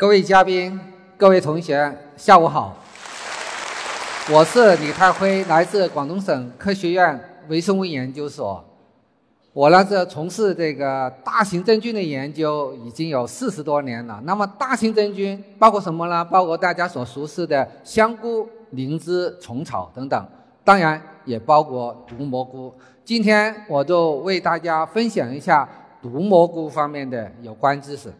各位嘉宾、各位同学，下午好。我是李泰辉，来自广东省科学院微生物研究所。我呢是从事这个大型真菌的研究已经有四十多年了。那么大型真菌包括什么呢？包括大家所熟悉的香菇、灵芝、虫草等等，当然也包括毒蘑菇。今天我就为大家分享一下毒蘑菇方面的有关知识。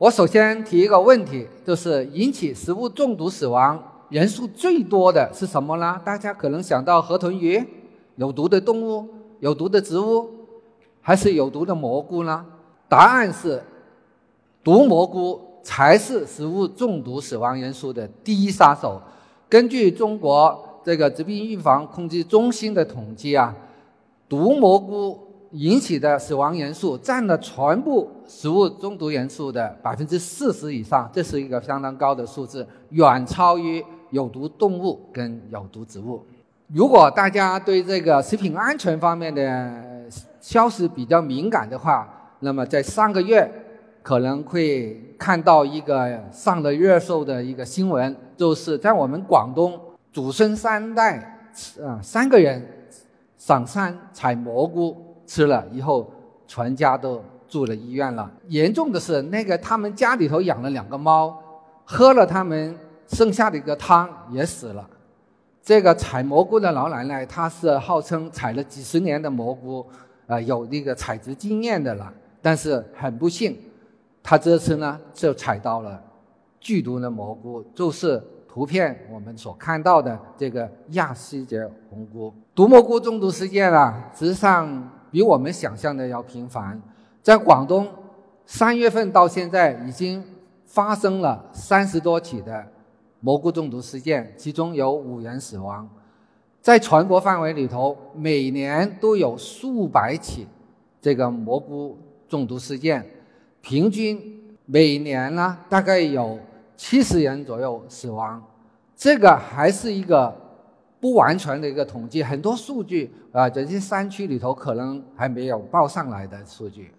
我首先提一个问题，就是引起食物中毒死亡人数最多的是什么呢？大家可能想到河豚鱼，有毒的动物，有毒的植物，还是有毒的蘑菇呢？答案是，毒蘑菇才是食物中毒死亡人数的第一杀手。根据中国这个疾病预防控制中心的统计啊，毒蘑菇。引起的死亡人数占了全部食物中毒人数的百分之四十以上，这是一个相当高的数字，远超于有毒动物跟有毒植物。如果大家对这个食品安全方面的消息比较敏感的话，那么在上个月可能会看到一个上了热搜的一个新闻，就是在我们广东祖孙三代啊三个人上山采蘑菇。吃了以后，全家都住了医院了。严重的是，那个他们家里头养了两个猫，喝了他们剩下的一个汤也死了。这个采蘑菇的老奶奶，她是号称采了几十年的蘑菇，啊，有那个采集经验的了。但是很不幸，她这次呢就采到了剧毒的蘑菇，就是图片我们所看到的这个亚细杰红菇。毒蘑菇中毒事件啊，实际上。比我们想象的要频繁，在广东，三月份到现在已经发生了三十多起的蘑菇中毒事件，其中有五人死亡。在全国范围里头，每年都有数百起这个蘑菇中毒事件，平均每年呢大概有七十人左右死亡。这个还是一个。不完全的一个统计，很多数据啊，这些山区里头可能还没有报上来的数据。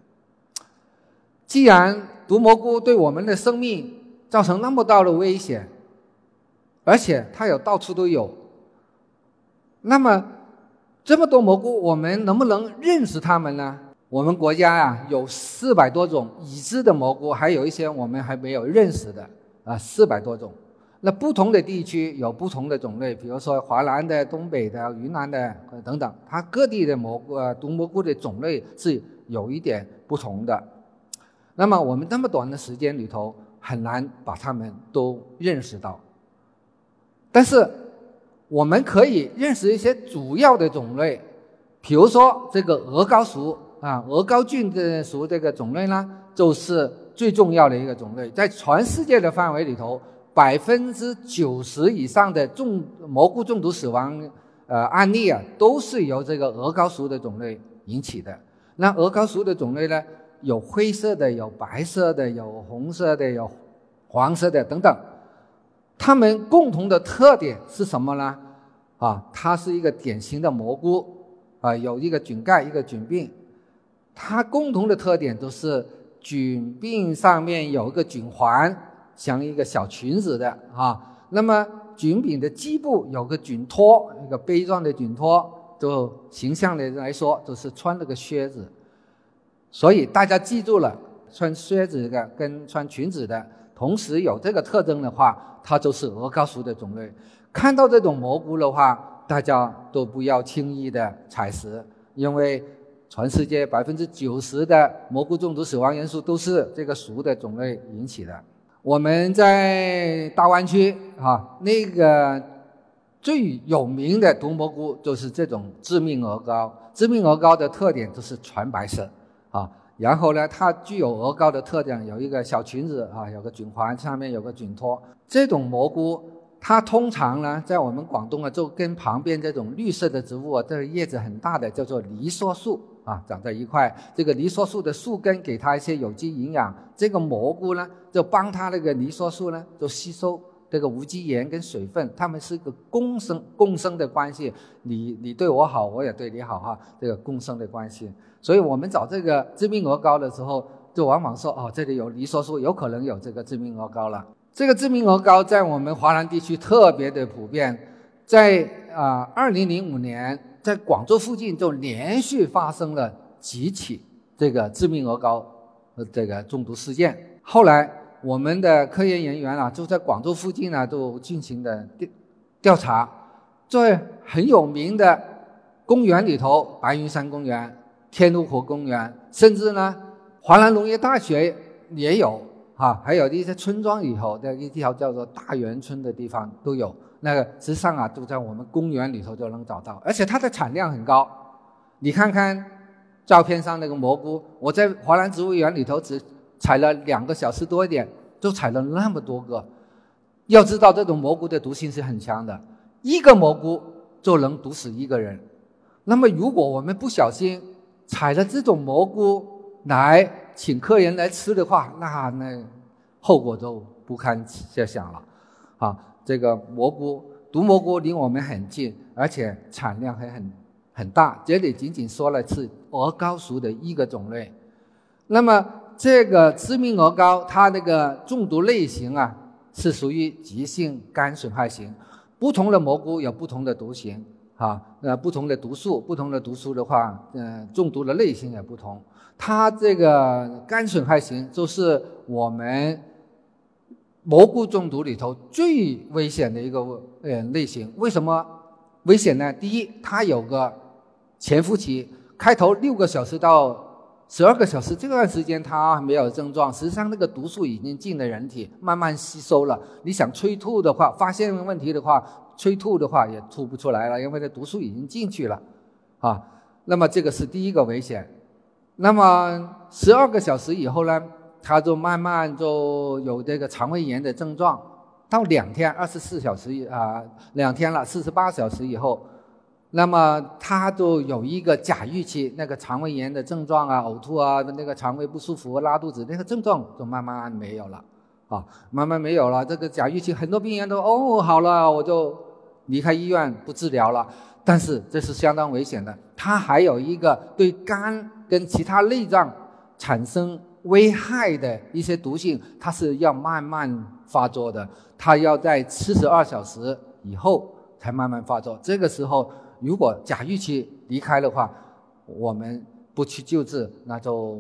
既然毒蘑菇对我们的生命造成那么大的危险，而且它有到处都有，那么这么多蘑菇，我们能不能认识它们呢？我们国家呀有四百多种已知的蘑菇，还有一些我们还没有认识的啊，四百多种。那不同的地区有不同的种类，比如说华南的、东北的、云南的等等，它各地的蘑菇啊，毒蘑菇的种类是有一点不同的。那么我们这么短的时间里头，很难把它们都认识到。但是我们可以认识一些主要的种类，比如说这个鹅膏属啊，鹅膏菌的属这个种类呢，就是最重要的一个种类，在全世界的范围里头。百分之九十以上的中蘑菇中毒死亡呃案例啊，都是由这个鹅膏属的种类引起的。那鹅膏属的种类呢，有灰色的，有白色的，有红色的，有黄色的等等。它们共同的特点是什么呢？啊，它是一个典型的蘑菇啊，有一个菌盖，一个菌柄。它共同的特点都是菌柄上面有一个菌环。像一个小裙子的啊，那么菌柄的基部有个菌托，一个杯状的菌托，就形象的来说，就是穿了个靴子。所以大家记住了，穿靴子的跟穿裙子的同时有这个特征的话，它就是鹅膏属的种类。看到这种蘑菇的话，大家都不要轻易的采食，因为全世界百分之九十的蘑菇中毒死亡人数都是这个属的种类引起的。我们在大湾区啊，那个最有名的毒蘑菇就是这种致命鹅膏。致命鹅膏的特点就是全白色啊，然后呢，它具有鹅膏的特点，有一个小裙子啊，有个菌环，上面有个菌托。这种蘑菇，它通常呢，在我们广东啊，就跟旁边这种绿色的植物啊，这个叶子很大的叫做梨梭树。啊，长在一块，这个梨梭树的树根给它一些有机营养，这个蘑菇呢就帮它那个梨梭树呢就吸收这个无机盐跟水分，它们是一个共生共生的关系，你你对我好，我也对你好哈，这个共生的关系。所以我们找这个致命鹅膏的时候，就往往说哦，这里有梨梭树，有可能有这个致命鹅膏了。这个致命鹅膏在我们华南地区特别的普遍，在啊，二零零五年在广州附近就连续发生了几起这个致命鹅膏呃这个中毒事件。后来我们的科研人员啊，就在广州附近呢，都进行的调调查，在很有名的公园里头，白云山公园、天路湖公园，甚至呢，华南农业大学也有。啊，还有一些村庄里头的一条叫做大源村的地方都有，那个实际上啊，都在我们公园里头就能找到，而且它的产量很高。你看看照片上那个蘑菇，我在华南植物园里头只采了两个小时多一点，就采了那么多个。要知道这种蘑菇的毒性是很强的，一个蘑菇就能毒死一个人。那么如果我们不小心采了这种蘑菇来，请客人来吃的话，那那后果就不堪设想了，啊，这个蘑菇毒蘑菇离我们很近，而且产量还很很大。这里仅仅说了是鹅膏属的一个种类。那么这个致命鹅膏，它那个中毒类型啊，是属于急性肝损害型。不同的蘑菇有不同的毒型，啊，呃，不同的毒素，不同的毒素的话，嗯，中毒的类型也不同。它这个肝损害型就是我们蘑菇中毒里头最危险的一个呃类型。为什么危险呢？第一，它有个潜伏期，开头六个小时到十二个小时这段时间它没有症状，实际上那个毒素已经进了人体，慢慢吸收了。你想催吐的话，发现问题的话，催吐的话也吐不出来了，因为那毒素已经进去了啊。那么这个是第一个危险。那么十二个小时以后呢，他就慢慢就有这个肠胃炎的症状。到两天，二十四小时啊，两天了，四十八小时以后，那么他就有一个假预期，那个肠胃炎的症状啊，呕吐啊，那个肠胃不舒服、拉肚子那个症状就慢慢没有了，啊，慢慢没有了。这个假预期，很多病人都哦好了，我就离开医院不治疗了。但是这是相当危险的，它还有一个对肝。跟其他内脏产生危害的一些毒性，它是要慢慢发作的，它要在七十二小时以后才慢慢发作。这个时候，如果假预期离开的话，我们不去救治，那就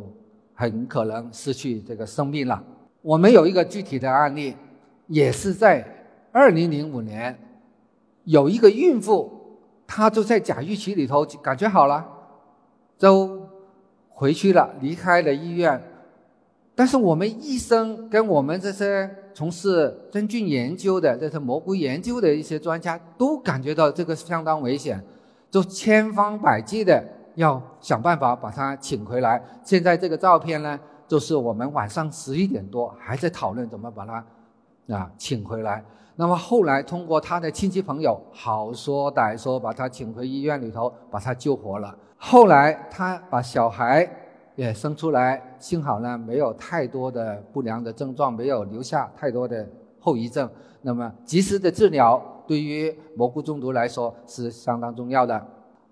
很可能失去这个生命了。我们有一个具体的案例，也是在二零零五年，有一个孕妇，她就在假预期里头感觉好了，就。回去了，离开了医院，但是我们医生跟我们这些从事真菌研究的、这些蘑菇研究的一些专家都感觉到这个相当危险，就千方百计的要想办法把他请回来。现在这个照片呢，就是我们晚上十一点多还在讨论怎么把他啊请回来。那么后来通过他的亲戚朋友好说歹说，把他请回医院里头，把他救活了。后来他把小孩也生出来，幸好呢没有太多的不良的症状，没有留下太多的后遗症。那么及时的治疗对于蘑菇中毒来说是相当重要的。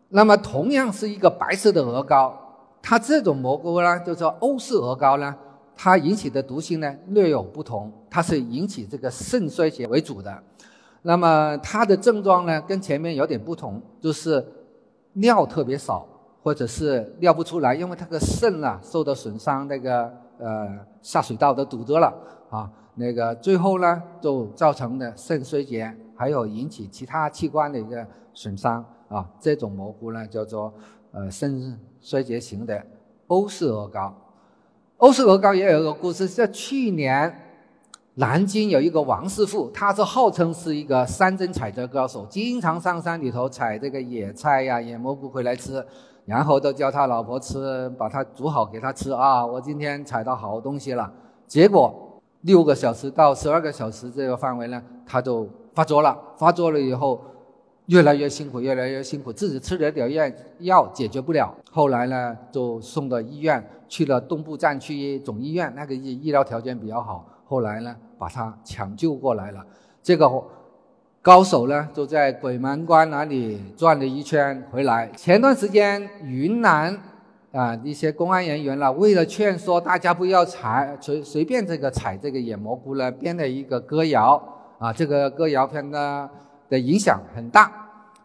那么同样是一个白色的鹅膏，它这种蘑菇呢，就说欧式鹅膏呢，它引起的毒性呢略有不同，它是引起这个肾衰竭为主的。那么它的症状呢跟前面有点不同，就是尿特别少。或者是尿不出来，因为他的肾啊受到损伤，那个呃下水道都堵着了啊，那个最后呢就造成的肾衰竭，还有引起其他器官的一个损伤啊。这种蘑菇呢叫做呃肾衰竭型的欧式鹅膏。欧式鹅膏也有一个故事，在去年。南京有一个王师傅，他是号称是一个山珍采摘高手，经常上山里头采这个野菜呀、野蘑菇回来吃，然后都叫他老婆吃，把他煮好给他吃啊。我今天采到好东西了，结果六个小时到十二个小时这个范围呢，他就发作了。发作了以后，越来越辛苦，越来越辛苦，自己吃了点药药解决不了。后来呢，就送到医院去了东部战区总医院，那个医医疗条件比较好。后来呢？把他抢救过来了，这个高手呢就在鬼门关那里转了一圈回来。前段时间云南啊，一些公安人员呢，为了劝说大家不要采随随便这个采这个野蘑菇呢，编了一个歌谣啊，这个歌谣片呢的影响很大，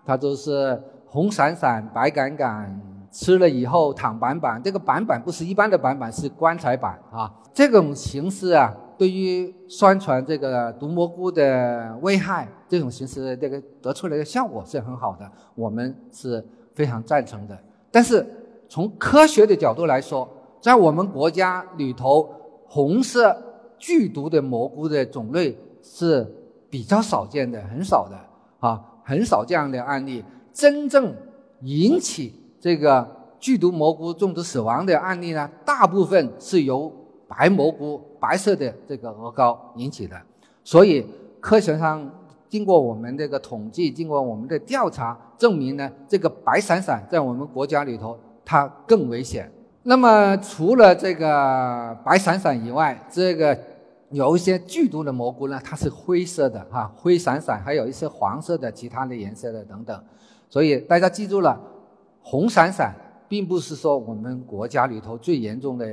它就是红闪闪，白杆杆，吃了以后躺板板。这个板板不是一般的板板，是棺材板啊。这种形式啊，对于宣传这个毒蘑菇的危害，这种形式这个得出来的效果是很好的，我们是非常赞成的。但是。从科学的角度来说，在我们国家里头，红色剧毒的蘑菇的种类是比较少见的，很少的啊，很少这样的案例。真正引起这个剧毒蘑菇中毒死亡的案例呢，大部分是由白蘑菇、白色的这个鹅膏引起的。所以，科学上经过我们这个统计，经过我们的调查，证明呢，这个白闪闪在我们国家里头。它更危险。那么，除了这个白闪闪以外，这个有一些剧毒的蘑菇呢，它是灰色的哈，灰闪闪，还有一些黄色的、其他的颜色的等等。所以大家记住了，红闪闪并不是说我们国家里头最严重的、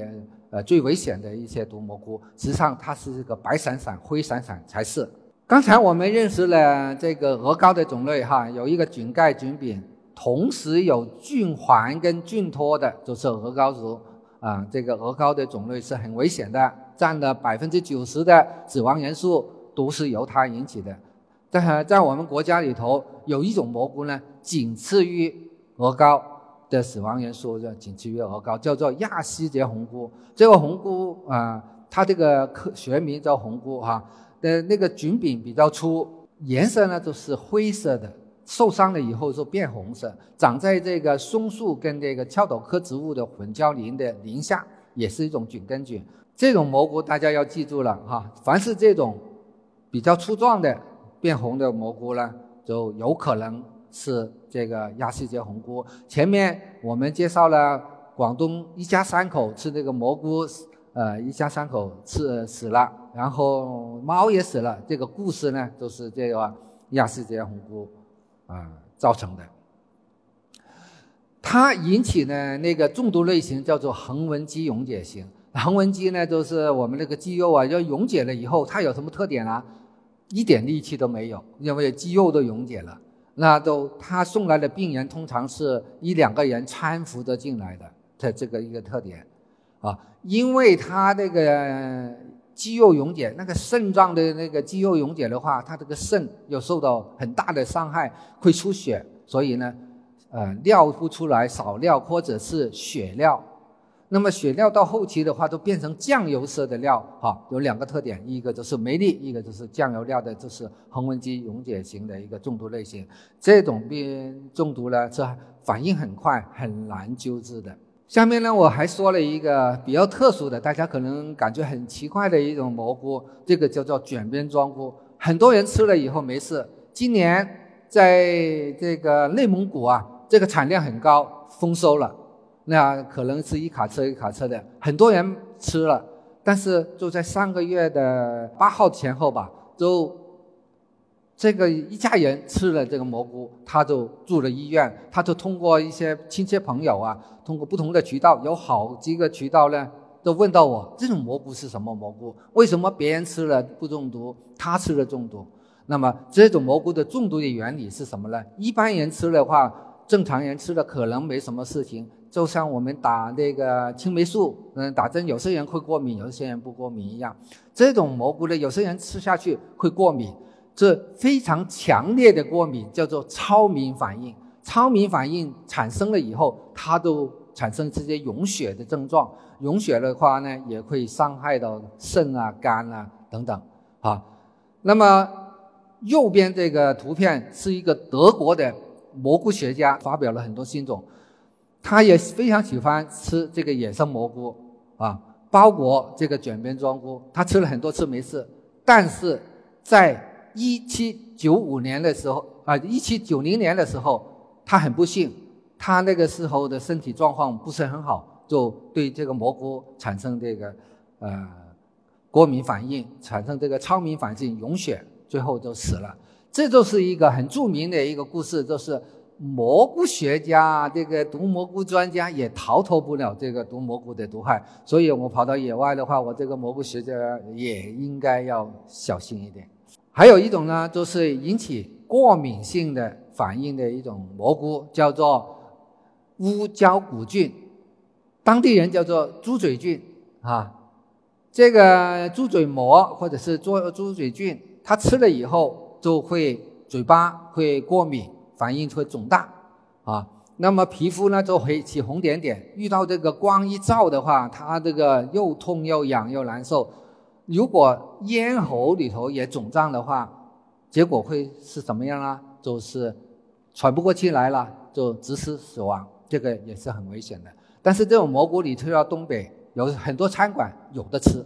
呃最危险的一些毒蘑菇，实际上它是这个白闪闪、灰闪闪才是。刚才我们认识了这个鹅膏的种类哈，有一个菌盖菌柄。同时有菌环跟菌托的，就是鹅膏族啊。这个鹅膏的种类是很危险的，占了百分之九十的死亡人数都是由它引起的。在在我们国家里头，有一种蘑菇呢，仅次于鹅膏的死亡人数，就仅次于鹅膏，叫做亚希杰红菇。这个红菇啊，它这个科学名叫红菇哈，的那个菌柄比较粗，颜色呢都是灰色的。受伤了以后就变红色，长在这个松树跟这个翘斗科植物的混交林的林下，也是一种菌根菌。这种蘑菇大家要记住了哈，凡是这种比较粗壮的变红的蘑菇呢，就有可能是这个亚细杰红菇。前面我们介绍了广东一家三口吃这个蘑菇，呃，一家三口吃死了，然后猫也死了。这个故事呢，就是这个亚细杰红菇。啊，造成的，它引起的那个中毒类型叫做横纹肌溶解型。横纹肌呢，就是我们那个肌肉啊，要溶解了以后，它有什么特点啊？一点力气都没有，因为肌肉都溶解了。那都他送来的病人通常是一两个人搀扶着进来的，这这个一个特点啊，因为他那个。肌肉溶解，那个肾脏的那个肌肉溶解的话，它这个肾又受到很大的伤害，会出血，所以呢，呃，尿不出来，少尿或者是血尿，那么血尿到后期的话，都变成酱油色的尿，哈，有两个特点，一个就是没力，一个就是酱油尿的，就是恒温机溶解型的一个中毒类型。这种病中毒呢，是反应很快，很难救治的。下面呢，我还说了一个比较特殊的，大家可能感觉很奇怪的一种蘑菇，这个叫做卷边庄菇。很多人吃了以后没事。今年在这个内蒙古啊，这个产量很高，丰收了，那可能是一卡车一卡车的，很多人吃了。但是就在上个月的八号前后吧，就这个一家人吃了这个蘑菇，他就住了医院，他就通过一些亲戚朋友啊。通过不同的渠道，有好几个渠道呢，都问到我这种蘑菇是什么蘑菇？为什么别人吃了不中毒，他吃了中毒？那么这种蘑菇的中毒的原理是什么呢？一般人吃的话，正常人吃的可能没什么事情，就像我们打那个青霉素，嗯，打针，有些人会过敏，有些人不过敏一样。这种蘑菇呢，有些人吃下去会过敏，这非常强烈的过敏，叫做超敏反应。超敏反应产生了以后，它都产生这些溶血的症状。溶血的话呢，也会伤害到肾啊、肝啊等等。啊，那么右边这个图片是一个德国的蘑菇学家发表了很多新种，他也非常喜欢吃这个野生蘑菇啊，包括这个卷边庄菇，他吃了很多次没事。但是在一七九五年的时候啊，一七九零年的时候。他很不幸，他那个时候的身体状况不是很好，就对这个蘑菇产生这个呃过敏反应，产生这个超敏反应，溶血，最后就死了。这就是一个很著名的一个故事，就是蘑菇学家，这个毒蘑菇专家也逃脱不了这个毒蘑菇的毒害。所以我跑到野外的话，我这个蘑菇学家也应该要小心一点。还有一种呢，就是引起过敏性的反应的一种蘑菇，叫做乌胶古菌，当地人叫做猪嘴菌啊。这个猪嘴蘑或者是猪猪嘴菌，它吃了以后就会嘴巴会过敏，反应会肿大啊。那么皮肤呢就会起红点点，遇到这个光一照的话，它这个又痛又痒又难受。如果咽喉里头也肿胀的话，结果会是怎么样呢？就是喘不过气来了，就直死死亡，这个也是很危险的。但是这种蘑菇，你推到东北。有很多餐馆有的吃，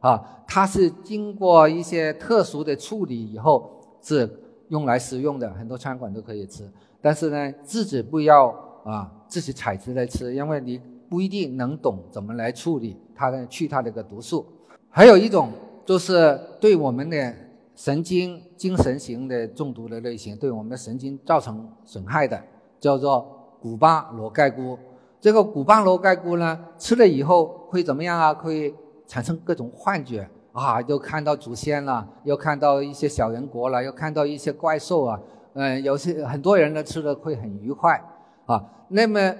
啊，它是经过一些特殊的处理以后是用来食用的，很多餐馆都可以吃。但是呢，自己不要啊自己采集来吃，因为你不一定能懂怎么来处理它的去它这个毒素。还有一种就是对我们的神经精神型的中毒的类型，对我们的神经造成损害的，叫做古巴罗盖菇。这个古巴罗盖菇呢，吃了以后会怎么样啊？会产生各种幻觉啊，又看到祖先了，又看到一些小人国了，又看到一些怪兽啊。嗯，有些很多人呢吃了会很愉快啊。那么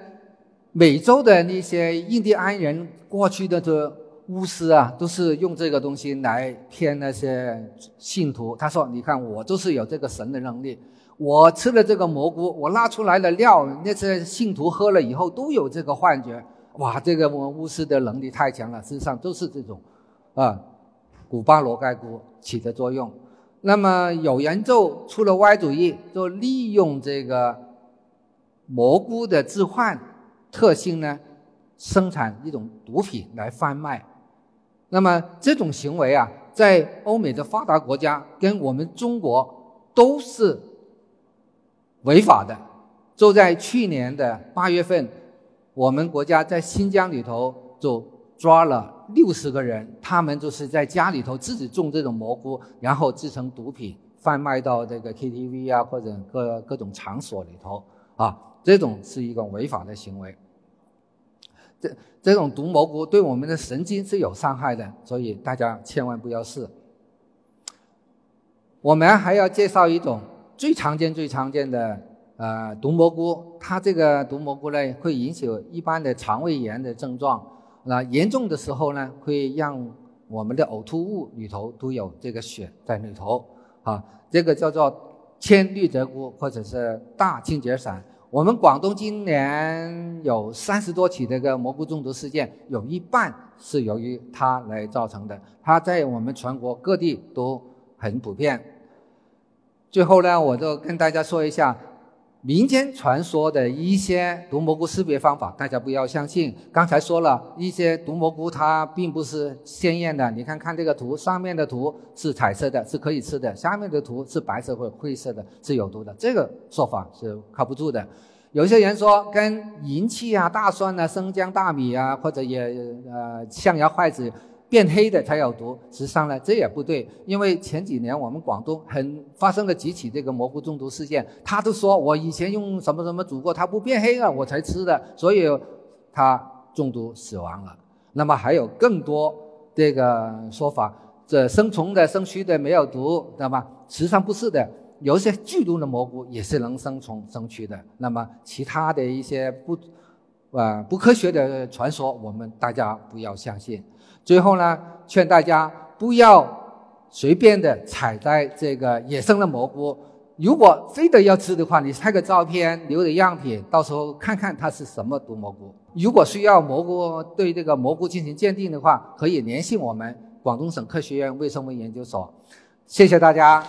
美洲的那些印第安人过去的这巫师啊，都是用这个东西来骗那些信徒。他说：“你看，我就是有这个神的能力。”我吃了这个蘑菇，我拉出来的料，那些信徒喝了以后都有这个幻觉。哇，这个我们巫师的能力太强了，事实上都是这种，啊，古巴罗盖菇起的作用。那么有人就出了歪主意，就利用这个蘑菇的致幻特性呢，生产一种毒品来贩卖。那么这种行为啊，在欧美的发达国家跟我们中国都是。违法的，就在去年的八月份，我们国家在新疆里头就抓了六十个人，他们就是在家里头自己种这种蘑菇，然后制成毒品贩卖到这个 KTV 啊或者各各种场所里头啊，这种是一个违法的行为。这这种毒蘑菇对我们的神经是有伤害的，所以大家千万不要试。我们还要介绍一种。最常见、最常见的呃毒蘑菇，它这个毒蘑菇呢会引起一般的肠胃炎的症状，那严重的时候呢会让我们的呕吐物里头都有这个血在里头啊，这个叫做千绿泽菇或者是大清洁伞。我们广东今年有三十多起这个蘑菇中毒事件，有一半是由于它来造成的，它在我们全国各地都很普遍。最后呢，我就跟大家说一下民间传说的一些毒蘑菇识别方法，大家不要相信。刚才说了一些毒蘑菇，它并不是鲜艳的。你看看这个图，上面的图是彩色的，是可以吃的；下面的图是白色或灰色的，是有毒的。这个说法是靠不住的。有些人说跟银器啊、大蒜啊、生姜、大米啊，或者也呃象牙筷子。变黑的才有毒，实际上呢，这也不对。因为前几年我们广东很发生了几起这个蘑菇中毒事件，他都说我以前用什么什么煮过，它不变黑了，我才吃的，所以他中毒死亡了。那么还有更多这个说法，这生虫的、生蛆的没有毒，知道吧？实际上不是的，有一些剧毒的蘑菇也是能生虫、生蛆的。那么其他的一些不啊不科学的传说，我们大家不要相信。最后呢，劝大家不要随便的采摘这个野生的蘑菇。如果非得要吃的话，你拍个照片留点样品，到时候看看它是什么毒蘑菇。如果需要蘑菇对这个蘑菇进行鉴定的话，可以联系我们广东省科学院微生物研究所。谢谢大家。